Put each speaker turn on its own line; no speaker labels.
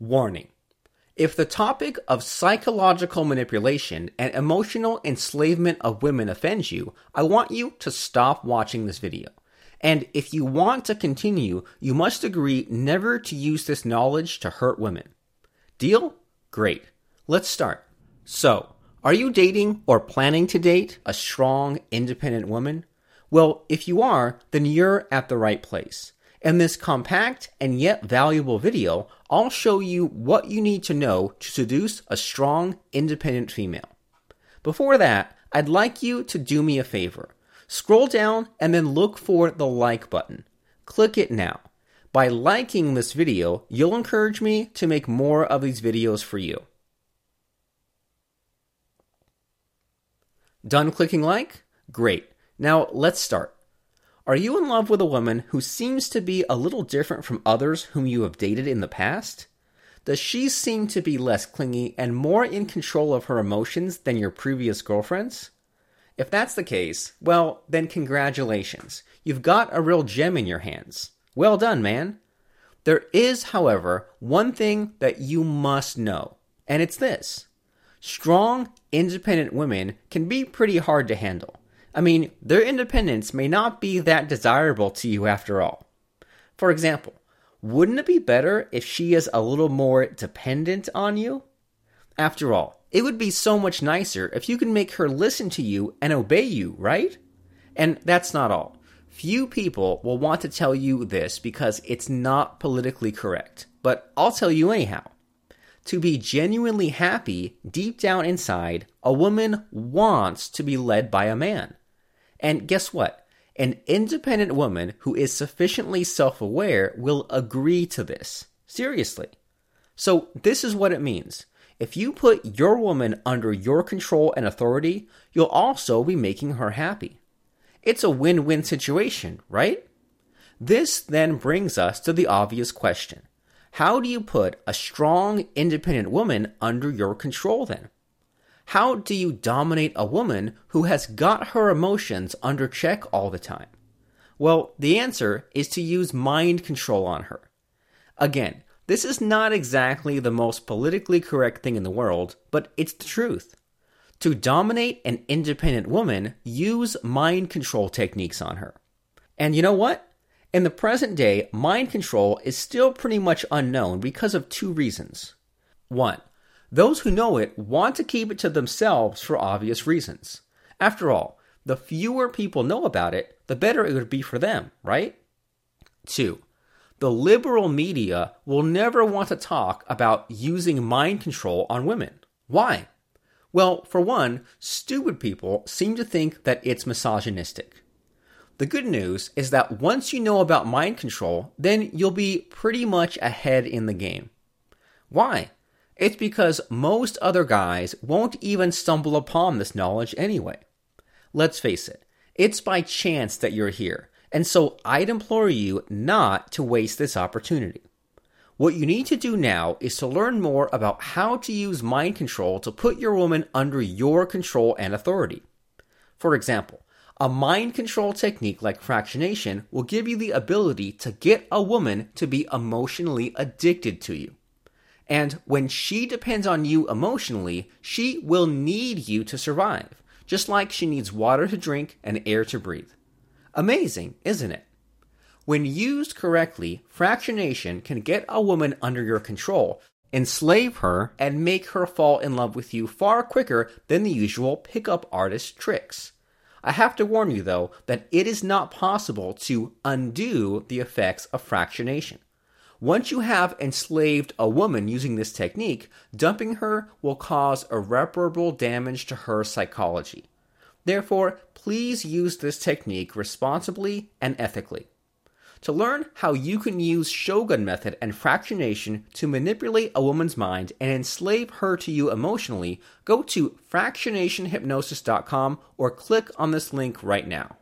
Warning. If the topic of psychological manipulation and emotional enslavement of women offends you, I want you to stop watching this video. And if you want to continue, you must agree never to use this knowledge to hurt women. Deal? Great. Let's start. So, are you dating or planning to date a strong, independent woman? Well, if you are, then you're at the right place. In this compact and yet valuable video, I'll show you what you need to know to seduce a strong, independent female. Before that, I'd like you to do me a favor. Scroll down and then look for the like button. Click it now. By liking this video, you'll encourage me to make more of these videos for you. Done clicking like? Great. Now let's start. Are you in love with a woman who seems to be a little different from others whom you have dated in the past? Does she seem to be less clingy and more in control of her emotions than your previous girlfriends? If that's the case, well, then congratulations. You've got a real gem in your hands. Well done, man. There is, however, one thing that you must know, and it's this. Strong, independent women can be pretty hard to handle. I mean, their independence may not be that desirable to you after all. For example, wouldn't it be better if she is a little more dependent on you? After all, it would be so much nicer if you could make her listen to you and obey you, right? And that's not all. Few people will want to tell you this because it's not politically correct, but I'll tell you anyhow. To be genuinely happy, deep down inside, a woman wants to be led by a man. And guess what? An independent woman who is sufficiently self aware will agree to this. Seriously. So, this is what it means. If you put your woman under your control and authority, you'll also be making her happy. It's a win win situation, right? This then brings us to the obvious question How do you put a strong, independent woman under your control then? How do you dominate a woman who has got her emotions under check all the time? Well, the answer is to use mind control on her. Again, this is not exactly the most politically correct thing in the world, but it's the truth. To dominate an independent woman, use mind control techniques on her. And you know what? In the present day, mind control is still pretty much unknown because of two reasons. One, those who know it want to keep it to themselves for obvious reasons. After all, the fewer people know about it, the better it would be for them, right? Two, the liberal media will never want to talk about using mind control on women. Why? Well, for one, stupid people seem to think that it's misogynistic. The good news is that once you know about mind control, then you'll be pretty much ahead in the game. Why? It's because most other guys won't even stumble upon this knowledge anyway. Let's face it, it's by chance that you're here, and so I'd implore you not to waste this opportunity. What you need to do now is to learn more about how to use mind control to put your woman under your control and authority. For example, a mind control technique like fractionation will give you the ability to get a woman to be emotionally addicted to you. And when she depends on you emotionally, she will need you to survive, just like she needs water to drink and air to breathe. Amazing, isn't it? When used correctly, fractionation can get a woman under your control, enslave her, and make her fall in love with you far quicker than the usual pickup artist tricks. I have to warn you, though, that it is not possible to undo the effects of fractionation. Once you have enslaved a woman using this technique, dumping her will cause irreparable damage to her psychology. Therefore, please use this technique responsibly and ethically. To learn how you can use Shogun method and fractionation to manipulate a woman's mind and enslave her to you emotionally, go to fractionationhypnosis.com or click on this link right now.